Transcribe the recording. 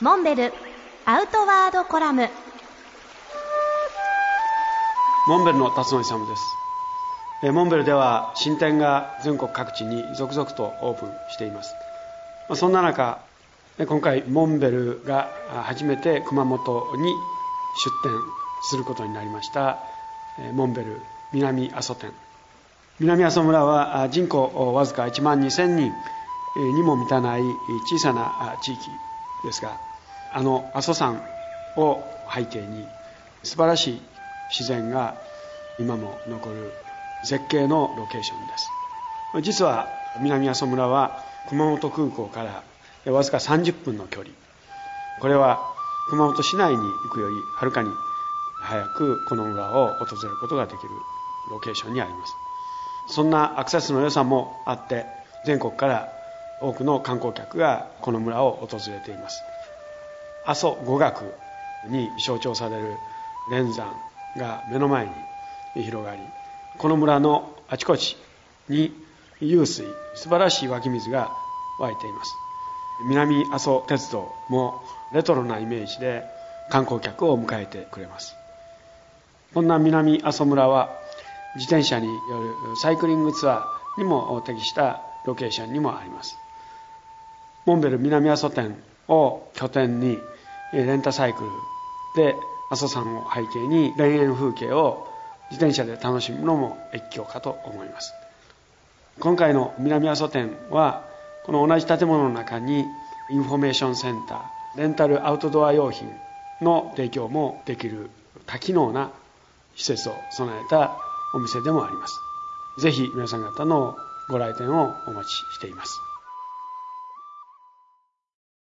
モンベルアウトワードコラム。モンベルの辰野勇です。モンベルでは新店が全国各地に続々とオープンしています。そんな中今回モンベルが初めて熊本に出店することになりましたモンベル南阿蘇店。南阿蘇村は人口わずか1万2000人にも満たない小さな地域。ですがあの阿蘇山を背景に素晴らしい自然が今も残る絶景のロケーションです。実は南阿蘇村は熊本空港からわずか30分の距離。これは熊本市内に行くよりはるかに早くこの村を訪れることができるロケーションにあります。そんなアクセスの良さもあって全国から多くの観光客がこの村を訪れています。阿蘇五岳に象徴される連山が目の前に広がりこの村のあちこちに湧水素晴らしい湧き水が湧いています。南阿蘇鉄道もレトロなイメージで観光客を迎えてくれます。こんな南阿蘇村は自転車によるサイクリングツアーにも適したロケーションにもあります。モンベル南阿蘇店を拠点にレンタサイクルで阿蘇山を背景に田園風景を自転車で楽しむのも越境かと思います。今回の南阿蘇店はこの同じ建物の中にインフォメーションセンターレンタルアウトドア用品の提供もできる多機能な施設を備えたお店でもあります。ぜひ皆さん方のご来店をお待ちしています。